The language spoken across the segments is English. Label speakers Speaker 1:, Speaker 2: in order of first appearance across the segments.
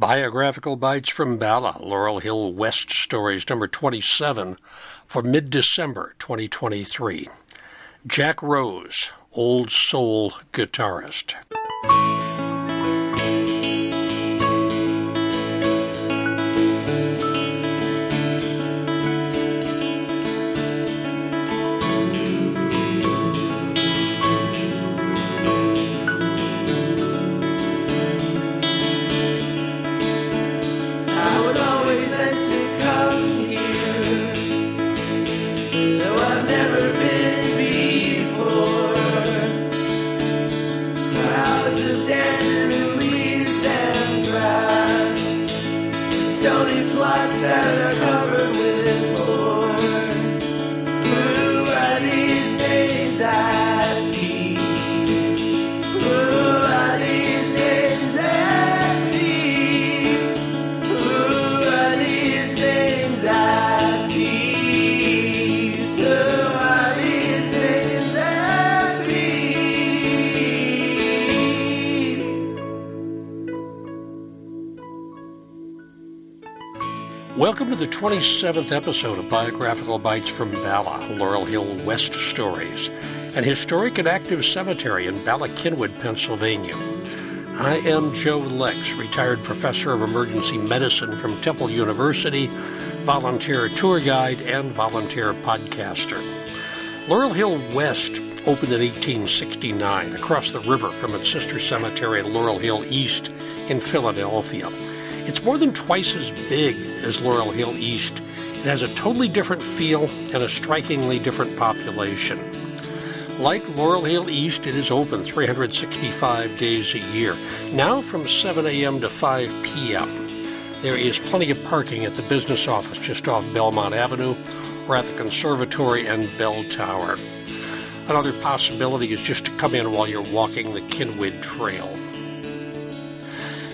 Speaker 1: Biographical Bites from Bala, Laurel Hill West Stories, number 27 for mid December 2023. Jack Rose, Old Soul Guitarist. Welcome to the 27th episode of Biographical Bites from Bala, Laurel Hill West Stories, an historic and active cemetery in Bala Cynwyd, Pennsylvania. I am Joe Lex, retired professor of emergency medicine from Temple University, volunteer tour guide, and volunteer podcaster. Laurel Hill West opened in 1869 across the river from its sister cemetery, Laurel Hill East, in Philadelphia. It's more than twice as big as Laurel Hill East. It has a totally different feel and a strikingly different population. Like Laurel Hill East, it is open 365 days a year, now from 7 a.m. to 5 p.m. There is plenty of parking at the business office just off Belmont Avenue or at the conservatory and bell tower. Another possibility is just to come in while you're walking the Cynwyd Trail.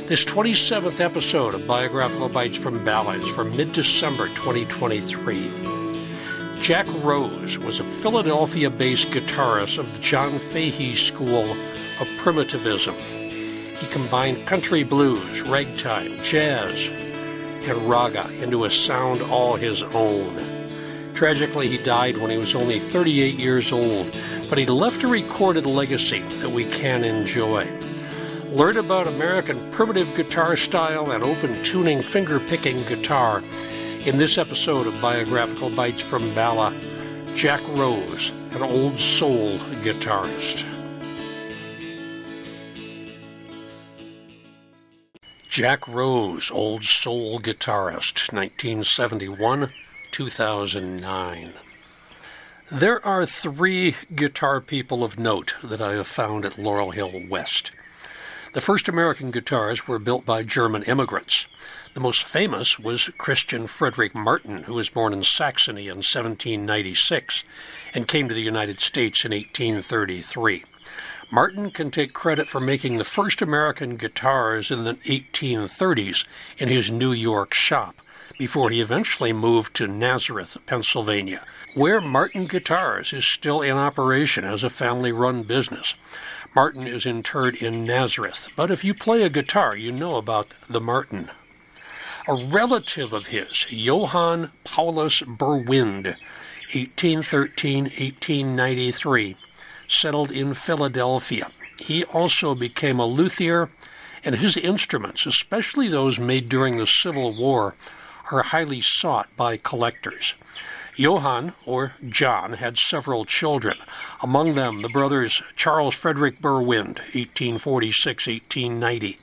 Speaker 1: This 27th episode of Biographical Bites from Bala is from mid December 2023. Jack Rose was a Philadelphia based guitarist of the John Fahey School of Primitivism. He combined country blues, ragtime, jazz, and raga into a sound all his own. Tragically, he died when he was only 38 years old, but he left a recorded legacy that we can enjoy. Learn about American primitive guitar style and open tuning finger picking guitar in this episode of Biographical Bites from Bala, Jack Rose, an old soul guitarist. Jack Rose, old soul guitarist, 1971 2009. There are three guitar people of note that I have found at Laurel Hill West. The first American guitars were built by German immigrants. The most famous was Christian Frederick Martin, who was born in Saxony in 1796 and came to the United States in 1833. Martin can take credit for making the first American guitars in the 1830s in his New York shop before he eventually moved to Nazareth, Pennsylvania, where Martin Guitars is still in operation as a family run business. Martin is interred in Nazareth, but if you play a guitar, you know about the Martin. A relative of his, Johann Paulus Berwind, 1813 1893, settled in Philadelphia. He also became a luthier, and his instruments, especially those made during the Civil War, are highly sought by collectors. Johann, or John, had several children, among them the brothers Charles Frederick Berwind, 1846 1890,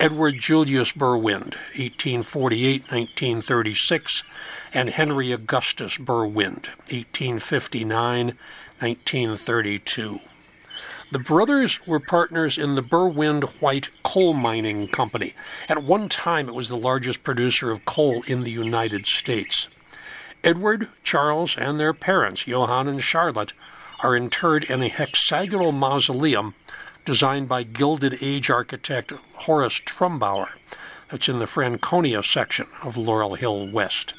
Speaker 1: Edward Julius Berwind, 1848 1936, and Henry Augustus Berwind, 1859 1932. The brothers were partners in the Berwind White Coal Mining Company. At one time, it was the largest producer of coal in the United States. Edward, Charles, and their parents, Johann and Charlotte, are interred in a hexagonal mausoleum designed by Gilded Age architect Horace Trumbauer. That's in the Franconia section of Laurel Hill West.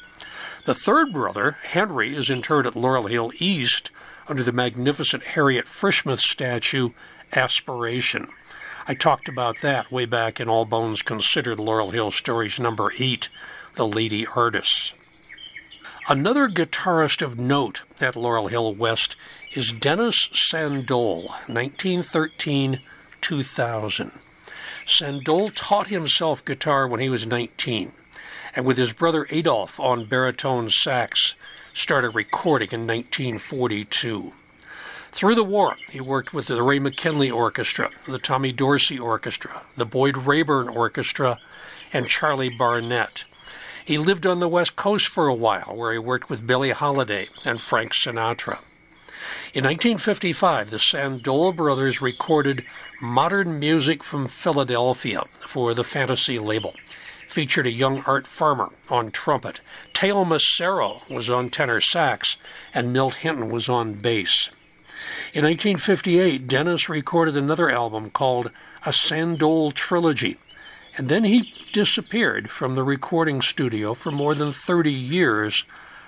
Speaker 1: The third brother, Henry, is interred at Laurel Hill East under the magnificent Harriet Frishmuth statue, Aspiration. I talked about that way back in All Bones Considered Laurel Hill Stories number 8, The Lady Artists. Another guitarist of note at Laurel Hill West is Dennis Sandole, 1913 2000. Sandole taught himself guitar when he was 19, and with his brother Adolph on baritone sax, started recording in 1942. Through the war, he worked with the Ray McKinley Orchestra, the Tommy Dorsey Orchestra, the Boyd Raeburn Orchestra, and Charlie Barnet. He lived on the West Coast for a while, where he worked with Billie Holiday and Frank Sinatra. In 1955, the Sandole brothers recorded Modern Music from Philadelphia for the Fantasy label. Featured a young Art Farmer on trumpet. Teo Macero was on tenor sax, and Milt Hinton was on bass. In 1958, Dennis recorded another album called A Sandole Trilogy, and then he disappeared from the recording studio for more than 30 years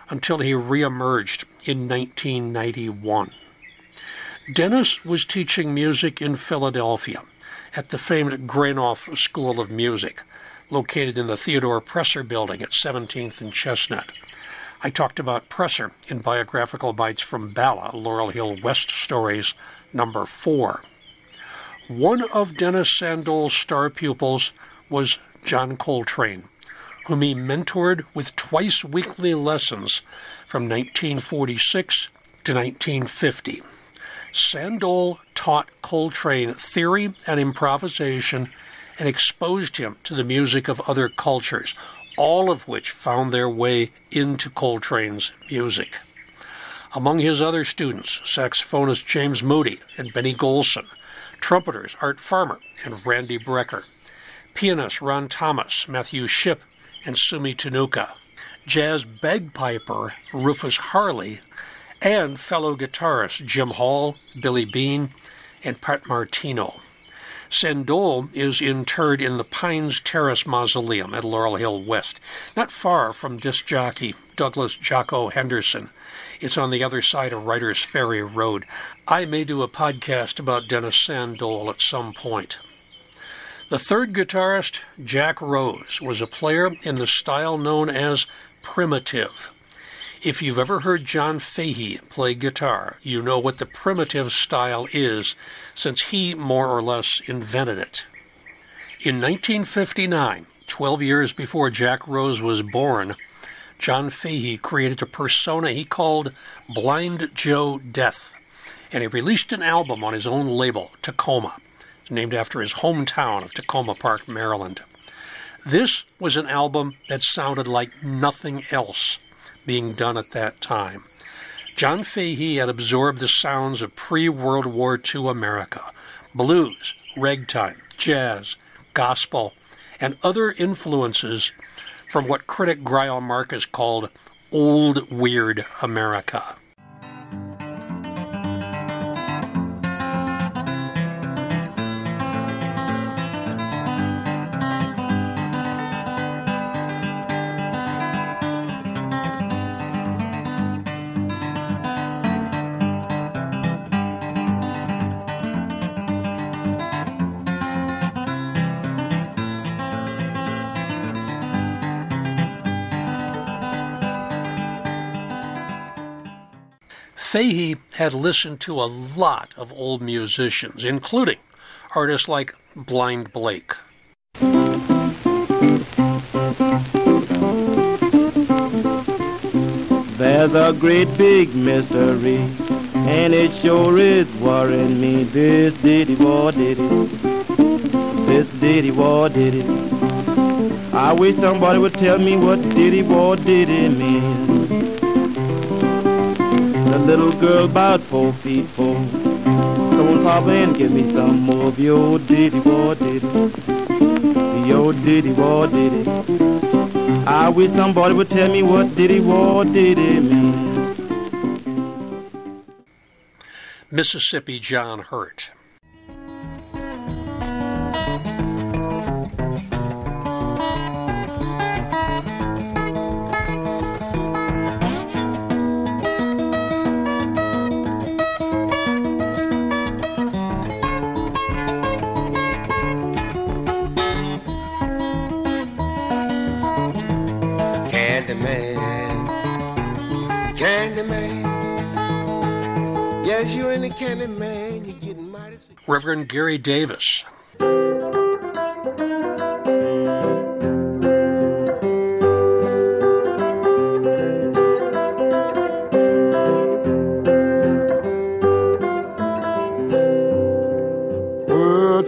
Speaker 1: until he reemerged in 1991. Dennis was teaching music in Philadelphia at the famed Granoff School of Music, located in the Theodore Presser building at 17th and Chestnut. I talked about Presser in Biographical Bites from Bala, Laurel Hill West Stories, number four. One of Dennis Sandole's star pupils was John Coltrane, whom he mentored with twice weekly lessons from 1946 to 1950. Sandole taught Coltrane theory and improvisation and exposed him to the music of other cultures, all of which found their way into Coltrane's music. Among his other students, saxophonist James Moody and Benny Golson, trumpeters Art Farmer and Randy Brecker, pianist Ron Thomas, Matthew Shipp, and Sumi Tonooka, jazz bagpiper Rufus Harley, and fellow guitarists Jim Hall, Billy Bean, and Pat Martino. Sandole is interred in the Pines Terrace Mausoleum at Laurel Hill West, not far from disc jockey Douglas Jocko Henderson. It's on the other side of Righters Ferry Road. I may do a podcast about Dennis Sandole at some point. The third guitarist, Jack Rose, was a player in the style known as primitive. If you've ever heard John Fahey play guitar, you know what the primitive style is, since he more or less invented it. In 1959, 12 years before Jack Rose was born, John Fahey created a persona he called Blind Joe Death, and he released an album on his own label, Takoma, named after his hometown of Takoma Park, Maryland. This was an album that sounded like nothing else being done at that time. John Fahey had absorbed the sounds of pre World War II America blues, ragtime, jazz, gospel, and other influences from what critic Greil Marcus called Old Weird America. Fahey had listened to a lot of old musicians, including artists like Blind Blake.
Speaker 2: There's a great big mystery, and it sure is worrying me. This diddy war did it. This diddy war did it. I wish somebody would tell me what diddy war did it mean. Little girl about four feet four. Come on, Papa, and give me some more of your diddy war diddy. Your diddy war diddy. I wish somebody would tell me what diddy war diddy mean.
Speaker 1: Mississippi John Hurt. Reverend Gary Davis.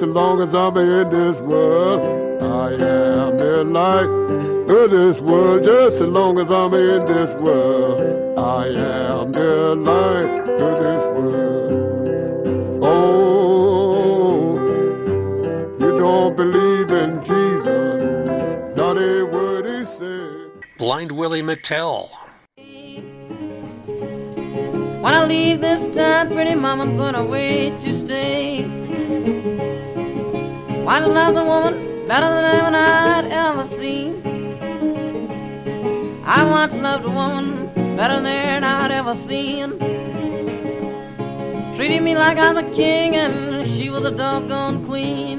Speaker 3: Long as I'm in this world, I am the light of this world. Just as long as I'm in this world, I am the light of this
Speaker 1: Blind Willie McTell.
Speaker 4: When I leave this town, pretty mama, I'm gonna wait to stay. Why love woman better than anyone I'd ever seen? I once loved a woman better than I'd ever seen. Treated me like I was a king and she was a doggone queen.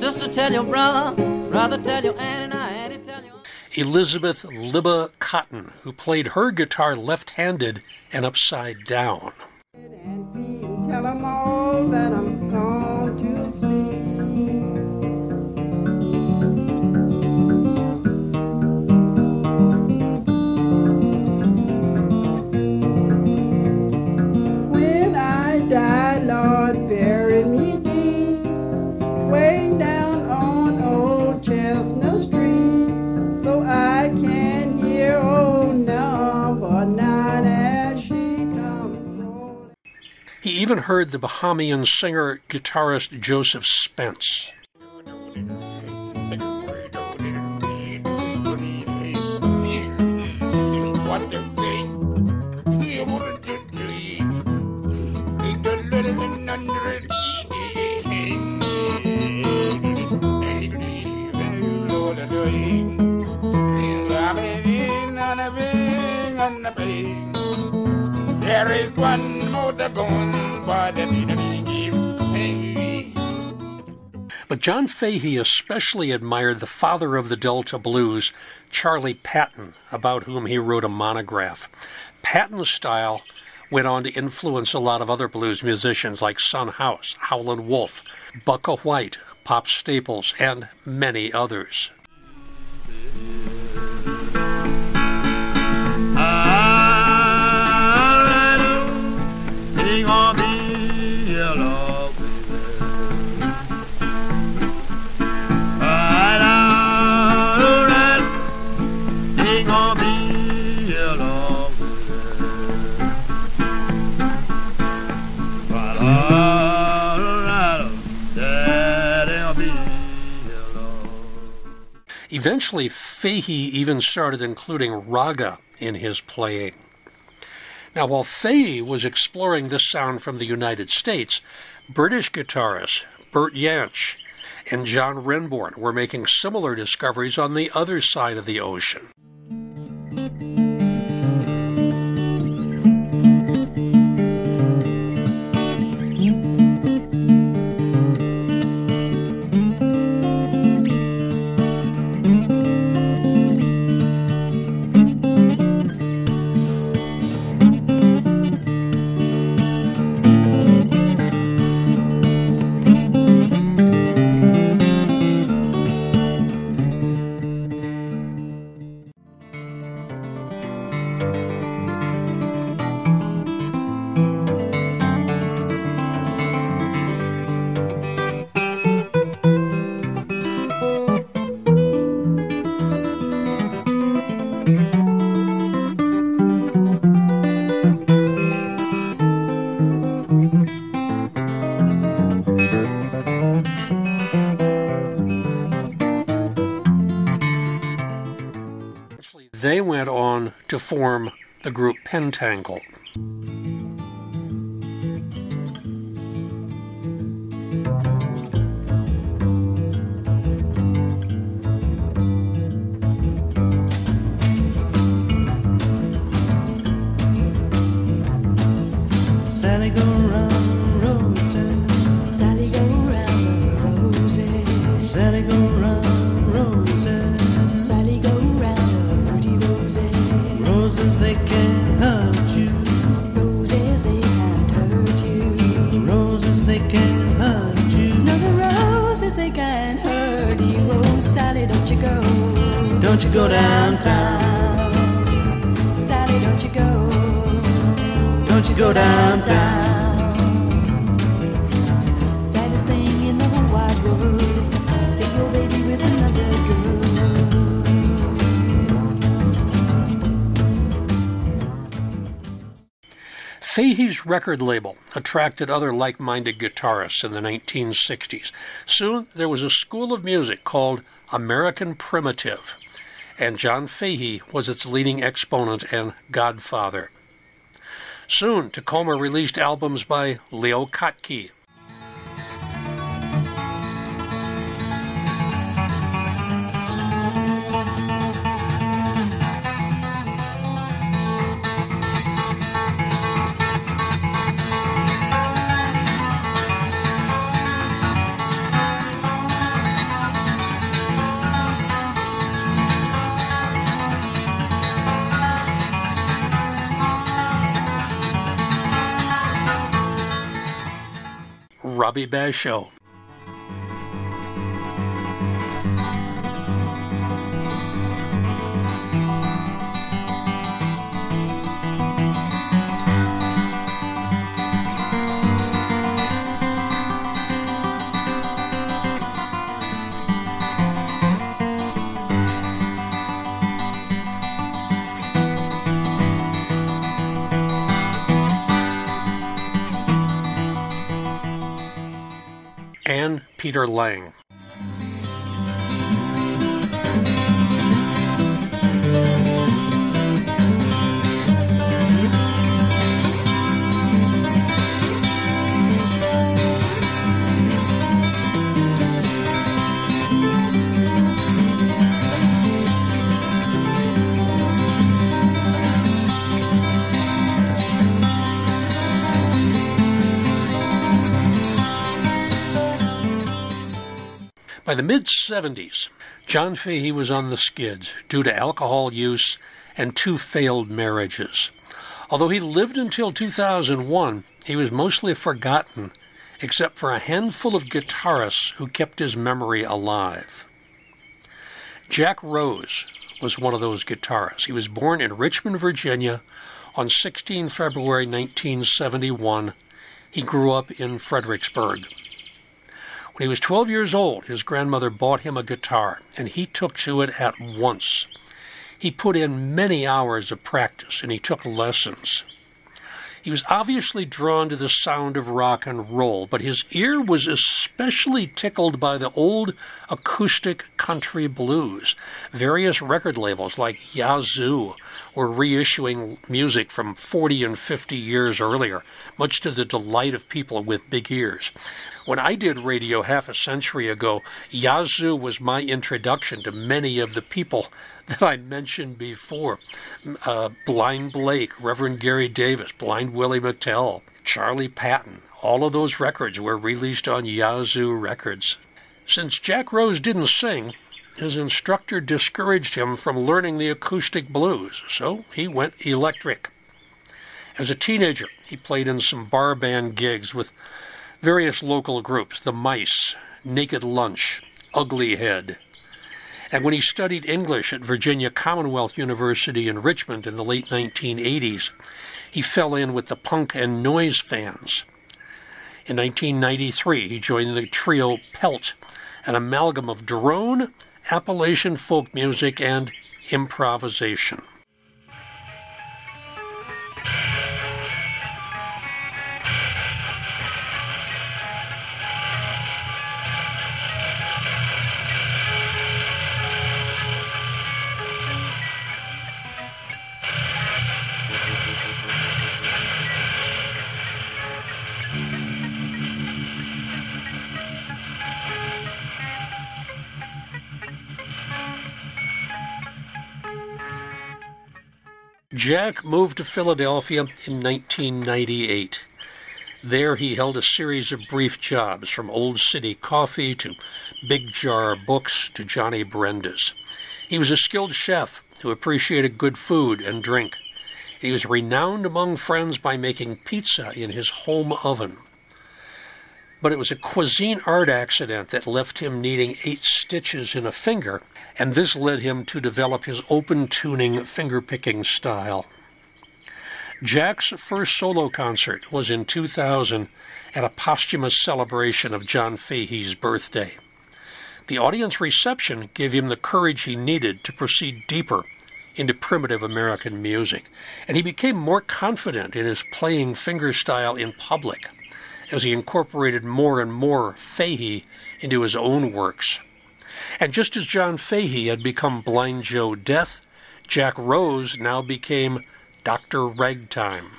Speaker 4: Sister, tell your brother, brother, tell your aunt, and I auntie, tell your
Speaker 1: Elizabeth Libba Cotten, who played her guitar left handed and upside down.
Speaker 5: and
Speaker 1: heard the Bahamian singer guitarist Joseph Spence.
Speaker 6: There is one but
Speaker 1: But John Fahey especially admired the father of the Delta blues, Charlie Patton, about whom he wrote a monograph. Patton's style went on to influence a lot of other blues musicians like Son House, Howlin' Wolf, Bukka White, Pop Staples, and many others. Eventually, Fahey even started including raga in his playing. Now, while Fahey was exploring this sound from the United States, British guitarists Bert Jansch and John Renbourn were making similar discoveries on the other side of the ocean. Eventually, form the group Pentangle.
Speaker 7: Don't go
Speaker 4: downtown.
Speaker 7: Saddest thing in the whole wide world is to see your baby with another girl.
Speaker 1: Fahey's record label attracted other like minded guitarists in the 1960s. Soon there was a school of music called American Primitive, and John Fahey was its leading exponent and godfather. Soon, Takoma released albums by Leo Kottke, Robbie Basho. and Peter Lang. By the mid 70s, John Fahey was on the skids due to alcohol use and two failed marriages. Although he lived until 2001, he was mostly forgotten, except for a handful of guitarists who kept his memory alive. Jack Rose was one of those guitarists. He was born in Richmond, Virginia on 16 February 1971. He grew up in Fredericksburg. When he was 12 years old, his grandmother bought him a guitar, and he took to it at once. He put in many hours of practice, and he took lessons. He was obviously drawn to the sound of rock and roll, but his ear was especially tickled by the old acoustic country blues. Various record labels like Yazoo were reissuing music from 40 and 50 years earlier, much to the delight of people with big ears. When I did radio half a century ago, Yazoo was my introduction to many of the people that I mentioned before. Uh, Blind Blake, Reverend Gary Davis, Blind Willie McTell, Charlie Patton. All of those records were released on Yazoo Records. Since Jack Rose didn't sing, his instructor discouraged him from learning the acoustic blues, so he went electric. As a teenager, he played in some bar band gigs with various local groups the Mice, Naked Lunch, Ugly Head. And when he studied English at Virginia Commonwealth University in Richmond in the late 1980s, he fell in with the punk and noise fans. In 1993, he joined the trio Pelt, an amalgam of drone, Appalachian folk music, and improvisation. Jack moved to Philadelphia in 1998. There he held a series of brief jobs from Old City Coffee to Big Jar Books to Johnny Brenda's. He was a skilled chef who appreciated good food and drink. He was renowned among friends by making pizza in his home oven. but it was a Cuisinart accident that left him needing eight stitches in a finger, and this led him to develop his open tuning finger picking style. Jack's first solo concert was in 2000 at a posthumous celebration of John Fahey's birthday. The audience reception gave him the courage he needed to proceed deeper into primitive American music, and he became more confident in his playing finger style in public as he incorporated more and more Fahey into his own works. And just as John Fahey had become Blind Joe Death, Jack Rose now became Dr. Ragtime.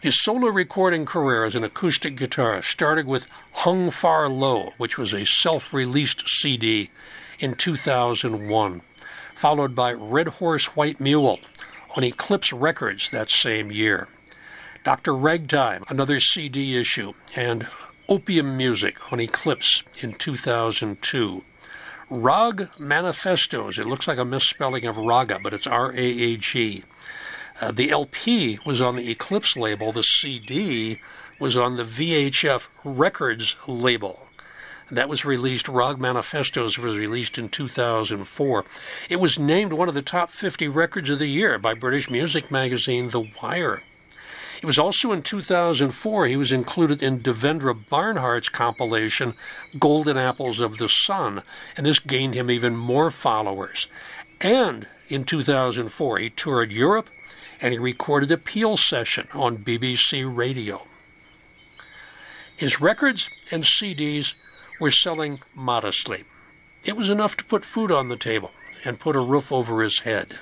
Speaker 1: His solo recording career as an acoustic guitarist started with Hung Far Low, which was a self released CD in 2001, followed by Red Horse White Mule on Eclipse Records that same year. Dr. Ragtime, another CD issue, and Opium Music on Eclipse in 2002. Raag Manifestos, it looks like a misspelling of Raga, but it's R A A G. Uh, the LP was on the Eclipse label, the CD was on the VHF Records label. That was released, Raag Manifestos was released in 2004. It was named one of the top 50 records of the year by British music magazine The Wire. It was also in 2004 he was included in Devendra Banhart's compilation Golden Apples of the Sun, and this gained him even more followers. And in 2004 he toured Europe and he recorded a Peel session on BBC Radio. His records and CDs were selling modestly. It was enough to put food on the table and put a roof over his head.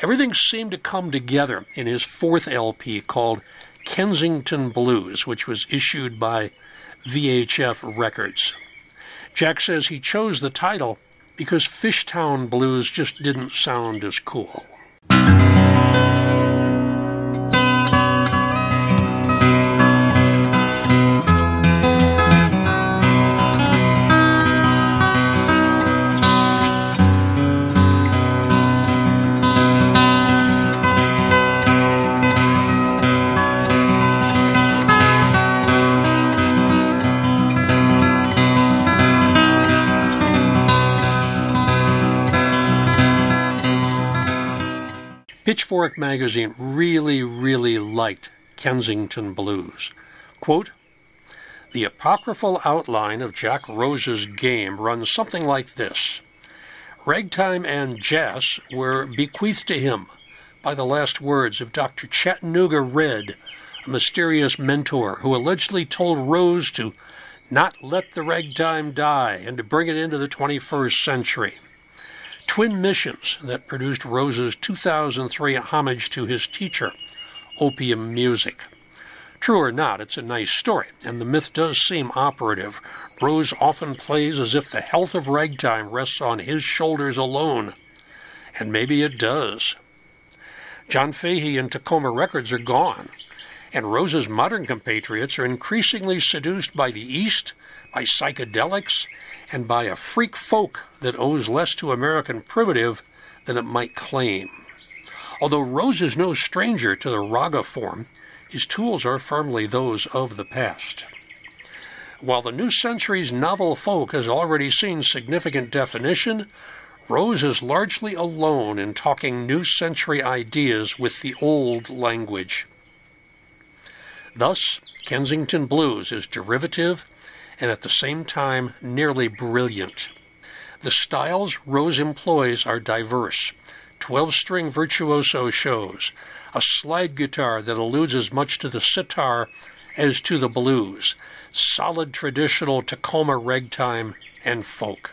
Speaker 1: Everything seemed to come together in his fourth LP called Kensington Blues, which was issued by VHF Records. Jack says he chose the title because Fishtown Blues just didn't sound as cool. Pitchfork magazine really, really liked Kensington Blues. Quote, the apocryphal outline of Jack Rose's game runs something like this Ragtime and jazz were bequeathed to him by the last words of Dr. Chattanooga Red, a mysterious mentor who allegedly told Rose to not let the ragtime die and to bring it into the 21st century. Twin missions that produced Rose's 2003 homage to his teacher, Opium Music. True or not, it's a nice story, and the myth does seem operative. Rose often plays as if the health of ragtime rests on his shoulders alone. And maybe it does. John Fahey and Takoma Records are gone, and Rose's modern compatriots are increasingly seduced by the East, by psychedelics, and by a freak folk that owes less to American primitive than it might claim. Although Rose is no stranger to the raga form, his tools are firmly those of the past. While the new century's novel folk has already seen significant definition, Rose is largely alone in talking new century ideas with the old language. Thus, Kensington Blues is derivative and at the same time nearly brilliant. The styles Rose employs are diverse 12 string virtuoso shows, a slide guitar that alludes as much to the sitar as to the blues, solid traditional Takoma ragtime, and folk.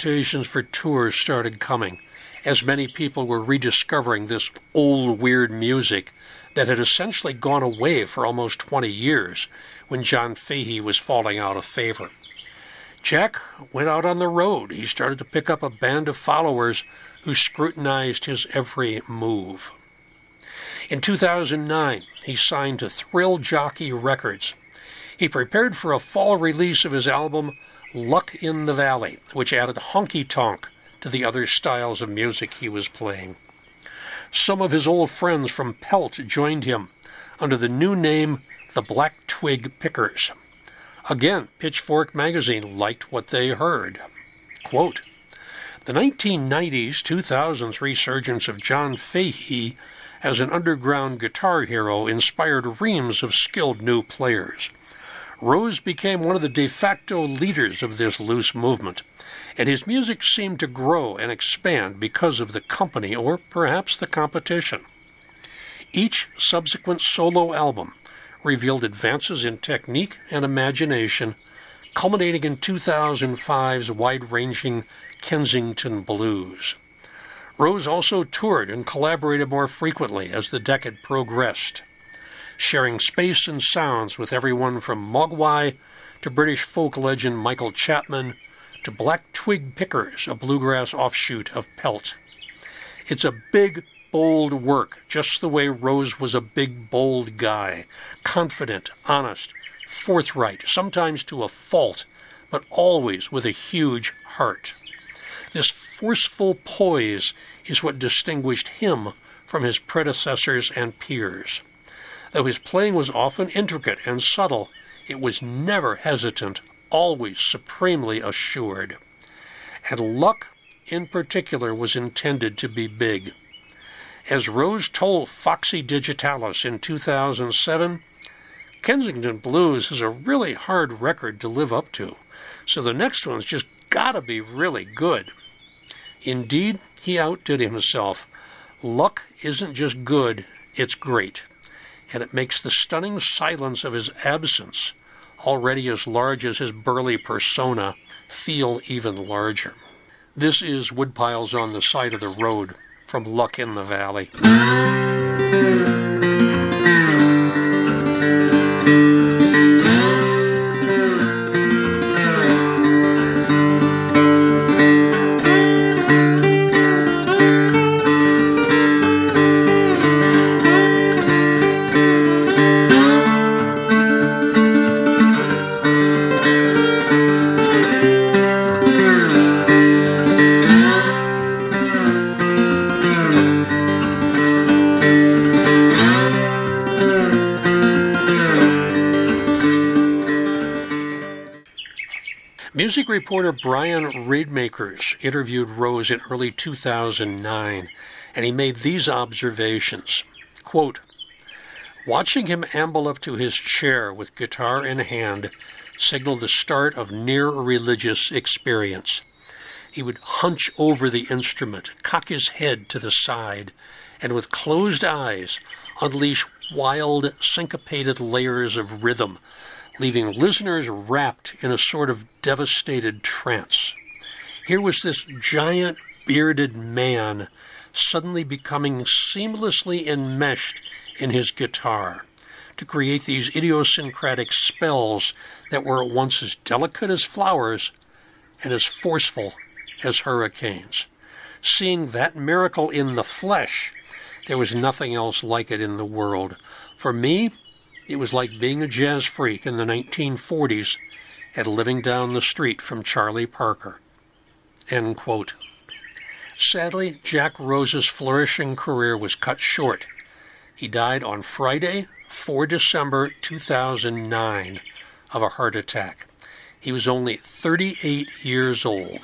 Speaker 1: Invitations for tours started coming, as many people were rediscovering this old weird music that had essentially gone away for almost 20 years when John Fahey was falling out of favor. Jack went out on the road. He started to pick up a band of followers who scrutinized his every move. In 2009, he signed to Thrill Jockey Records. He prepared for a fall release of his album Luck in the Valley, which added honky tonk to the other styles of music he was playing. Some of his old friends from Pelt joined him under the new name the Black Twig Pickers. Again, Pitchfork magazine liked what they heard. Quote, the 1990s 2000s resurgence of John Fahey as an underground guitar hero inspired reams of skilled new players. Rose became one of the de facto leaders of this loose movement, and his music seemed to grow and expand because of the company or perhaps the competition. Each subsequent solo album revealed advances in technique and imagination, culminating in 2005's wide ranging Kensington Blues. Rose also toured and collaborated more frequently as the decade progressed, sharing space and sounds with everyone from Mogwai to British folk legend Michael Chapman to Black Twig Pickers, a bluegrass offshoot of Pelt. It's a big, bold work, just the way Rose was a big, bold guy, confident, honest, forthright, sometimes to a fault, but always with a huge heart. This forceful poise is what distinguished him from his predecessors and peers. Though his playing was often intricate and subtle, it was never hesitant, always supremely assured. And luck, in particular, was intended to be big. As Rose told Foxy Digitalis in 2007, Kensington Blues is a really hard record to live up to, so the next one's just gotta be really good. Indeed, he outdid himself. Luck isn't just good, it's great. And it makes the stunning silence of his absence, already as large as his burly persona, feel even larger. This is Woodpiles on the Side of the Road from Luck in the Valley. Music reporter Brian Radmakers interviewed Rose in early 2009, and he made these observations. Quote, Watching him amble up to his chair with guitar in hand signaled the start of near religious experience. He would hunch over the instrument, cock his head to the side, and with closed eyes unleash wild, syncopated layers of rhythm leaving listeners wrapped in a sort of devastated trance. Here was this giant bearded man suddenly becoming seamlessly enmeshed in his guitar to create these idiosyncratic spells that were at once as delicate as flowers and as forceful as hurricanes. Seeing that miracle in the flesh, there was nothing else like it in the world. For me, it was like being a jazz freak in the 1940s and living down the street from Charlie Parker. End quote. Sadly, Jack Rose's flourishing career was cut short. He died on Friday, 4 December 2009, of a heart attack. He was only 38 years old,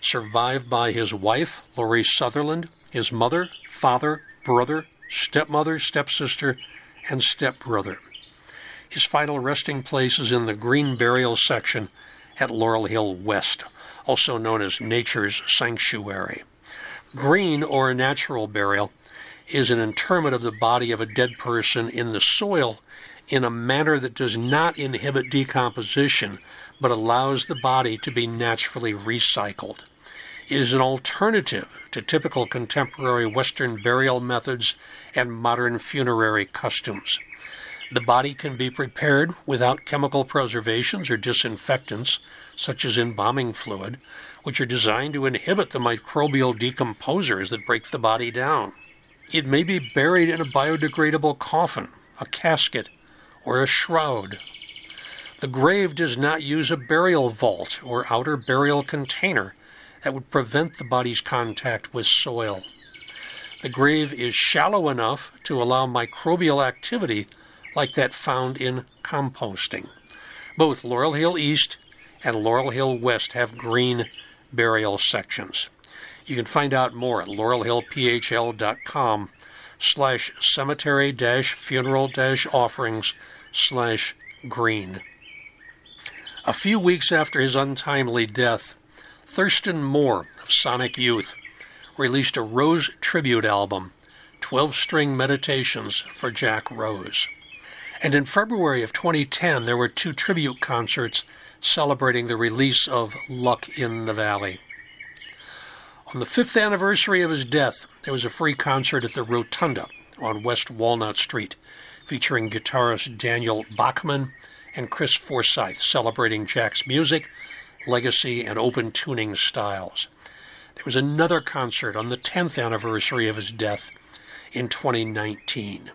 Speaker 1: survived by his wife, Laurie Sutherland, his mother, father, brother, stepmother, stepsister, and stepbrother. His final resting place is in the Green Burial section at Laurel Hill West, also known as Nature's Sanctuary. Green, or natural burial, is an interment of the body of a dead person in the soil in a manner that does not inhibit decomposition but allows the body to be naturally recycled. It is an alternative to typical contemporary Western burial methods and modern funerary customs. The body can be prepared without chemical preservations or disinfectants, such as embalming fluid, which are designed to inhibit the microbial decomposers that break the body down. It may be buried in a biodegradable coffin, a casket, or a shroud. The grave does not use a burial vault or outer burial container that would prevent the body's contact with soil. The grave is shallow enough to allow microbial activity like that found in composting. Both Laurel Hill East and Laurel Hill West have green burial sections. You can find out more at laurelhillphl.com slash cemetery dash funeral dash offerings slash green. A few weeks after his untimely death, Thurston Moore of Sonic Youth released a Rose tribute album, 12 String Meditations for Jack Rose. And in February of 2010, there were two tribute concerts celebrating the release of Luck in the Valley. On the fifth anniversary of his death, there was a free concert at the Rotunda on West Walnut Street, featuring guitarist Daniel Bachman and Chris Forsyth, celebrating Jack's music, legacy, and open tuning styles. There was another concert on the 10th anniversary of his death in 2019.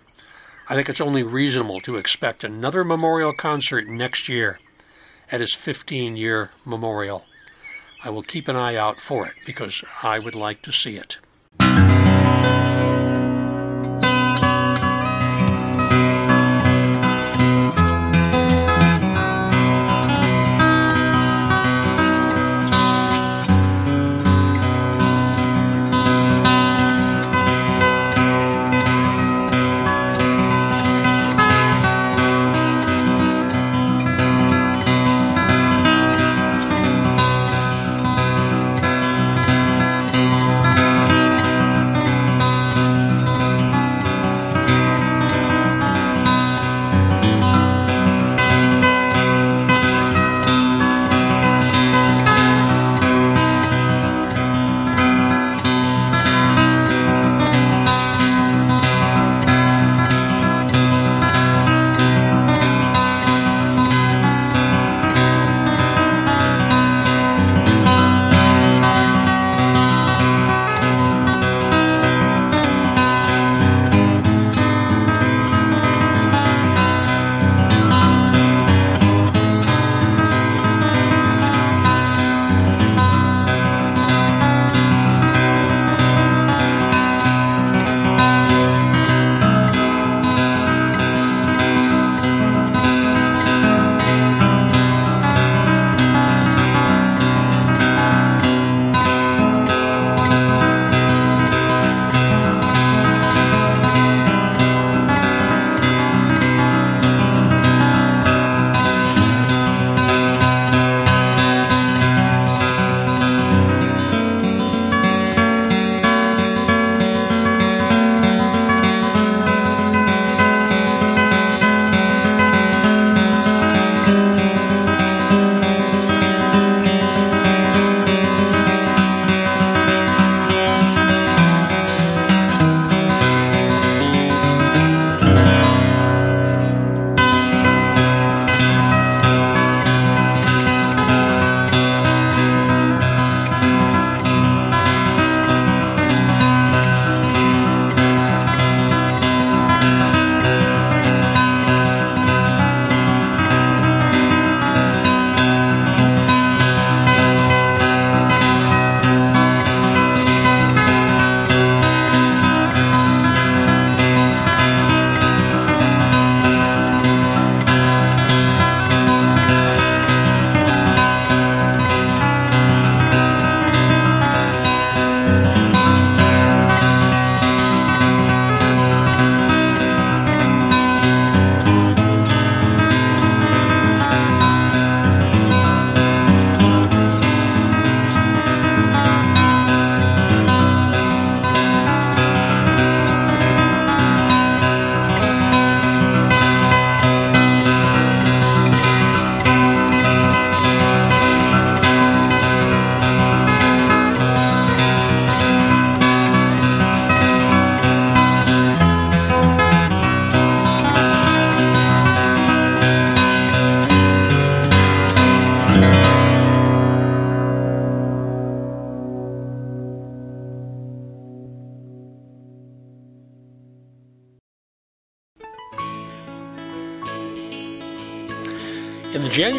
Speaker 1: I think it's only reasonable to expect another memorial concert next year at his 15 year memorial. I will keep an eye out for it because I would like to see it.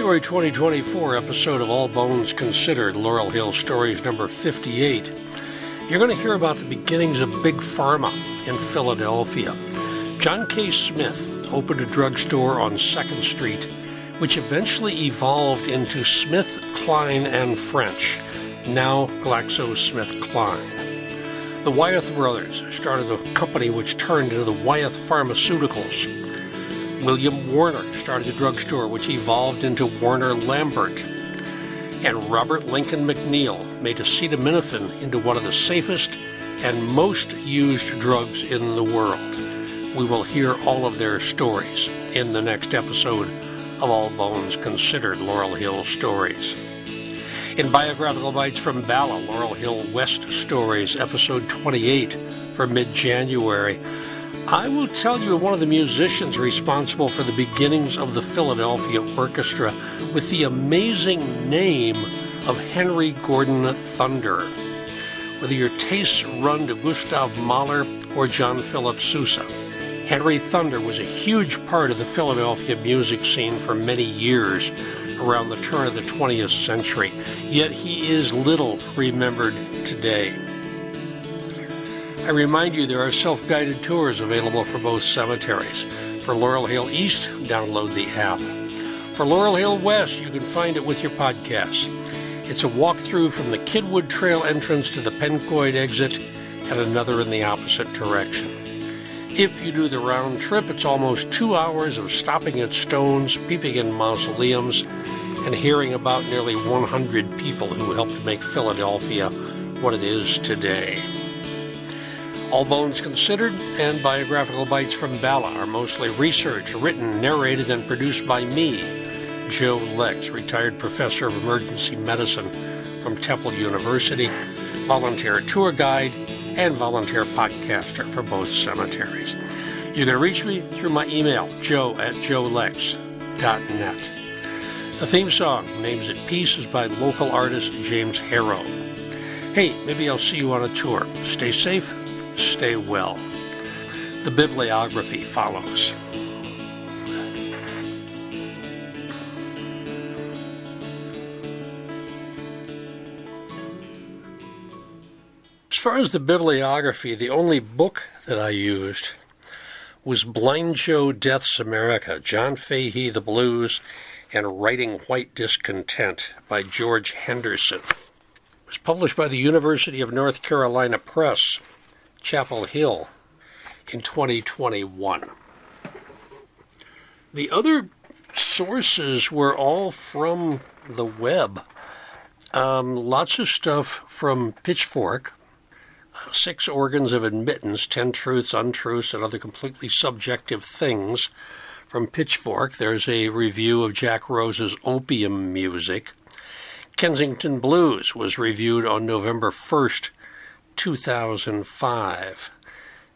Speaker 1: January 2024 episode of All Bones Considered, Laurel Hill Stories number 58, you're going to hear about the beginnings of Big Pharma in Philadelphia. John K. Smith opened a drugstore on 2nd Street, which eventually evolved into Smith, Kline, and French, now GlaxoSmithKline. The Wyeth brothers started a company which turned into the Wyeth Pharmaceuticals. William Warner started a drugstore which evolved into Warner Lambert. And Robert Lincoln McNeil made acetaminophen into one of the safest and most used drugs in the world. We will hear all of their stories in the next episode of All Bones Considered Laurel Hill Stories. In Biographical Bites from Bala, Laurel Hill West Stories, episode 28 for mid January, I will tell you one of the musicians responsible for the beginnings of the Philadelphia Orchestra with the amazing name of Henry Gordon Thunder. Whether your tastes run to Gustav Mahler or John Philip Sousa, Henry Thunder was a huge part of the Philadelphia music scene for many years around the turn of the 20th century, yet he is little remembered today. I remind you there are self guided tours available for both cemeteries. For Laurel Hill East, download the app. For Laurel Hill West, you can find it with your podcast. It's a walkthrough from the Kidwood Trail entrance to the Pencoyd exit and another in the opposite direction. If you do the round trip, it's almost two hours of stopping at stones, peeping in mausoleums, and hearing about nearly 100 people who helped make Philadelphia what it is today. All Bones Considered and Biographical Bites from Bala are mostly research, written, narrated, and produced by me, Joe Lex, retired professor of emergency medicine from Temple University, volunteer tour guide, and volunteer podcaster for both cemeteries. You can reach me through my email, joe at joelex.net. The theme song, Names at Peace, is by local artist James Harrow. Hey, maybe I'll see you on a tour. Stay safe, stay well. The bibliography follows. As far as the bibliography, the only book that I used was Blind Joe Death's America, John Fahey, The Blues, and Writing White Discontent by George Henderson. It was published by the University of North Carolina Press, Chapel Hill, in 2021. The other sources were all from the web. Um, lots of stuff from Pitchfork, uh, Six Organs of Admittance, Ten Truths, Untruths, and Other Completely Subjective Things from Pitchfork. There's a review of Jack Rose's Opium Musick. Kensington Blues was reviewed on November 1st, 2005.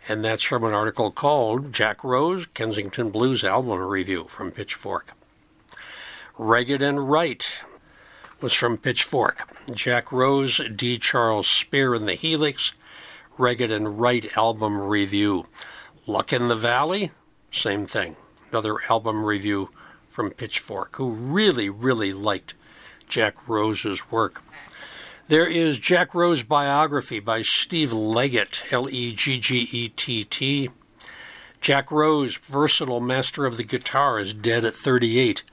Speaker 1: And that's from an article called Jack Rose Kensington Blues Album Review from Pitchfork. Ragged and Right was from Pitchfork. Jack Rose, D. Charles Speer and the Helix, Ragged and Right album review. Luck in the Valley, same thing. Another album review from Pitchfork, who really, really liked Jack Rose's work. There is Jack Rose biography by Steve Leggett, L E G G E T T. Jack Rose, versatile master of the guitar, is dead at 38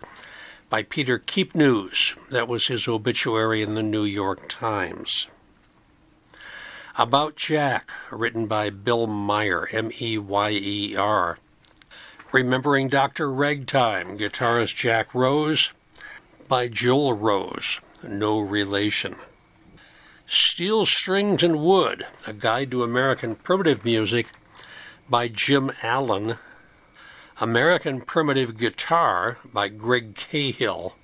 Speaker 1: by Peter Keepnews. That was his obituary in the New York Times. About Jack, written by Bill Meyer, M E Y E R. Remembering Dr. Ragtime, guitarist Jack Rose, by Joel Rose, no relation. Steel Strings and Wood, A Guide to American Primitive Music, by Jim Allen. American Primitive Guitar by Greg Cahill.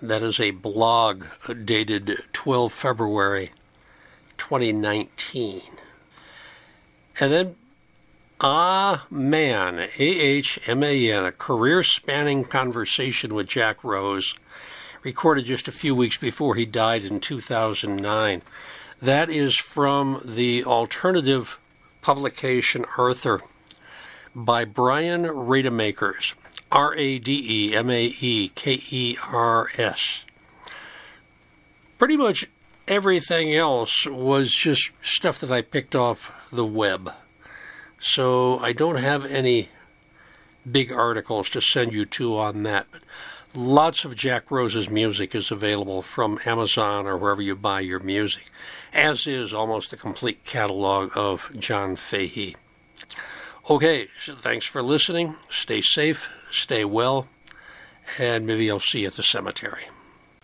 Speaker 1: That is a blog dated 12 February 2019. And then Ah Man, A H M A N, a career spanning conversation with Jack Rose, recorded just a few weeks before he died in 2009. That is from the alternative publication Arthur by Brian Rademaekers R A D E M A E K E R S. Pretty much everything else was just stuff that I picked off the web. So I don't have any big articles to send you to on that. But lots of Jack Rose's music is available from Amazon or wherever you buy your music, as is almost the complete catalog of John Fahey. Okay, so thanks for listening. Stay safe, stay well, and maybe I'll see you at the cemetery.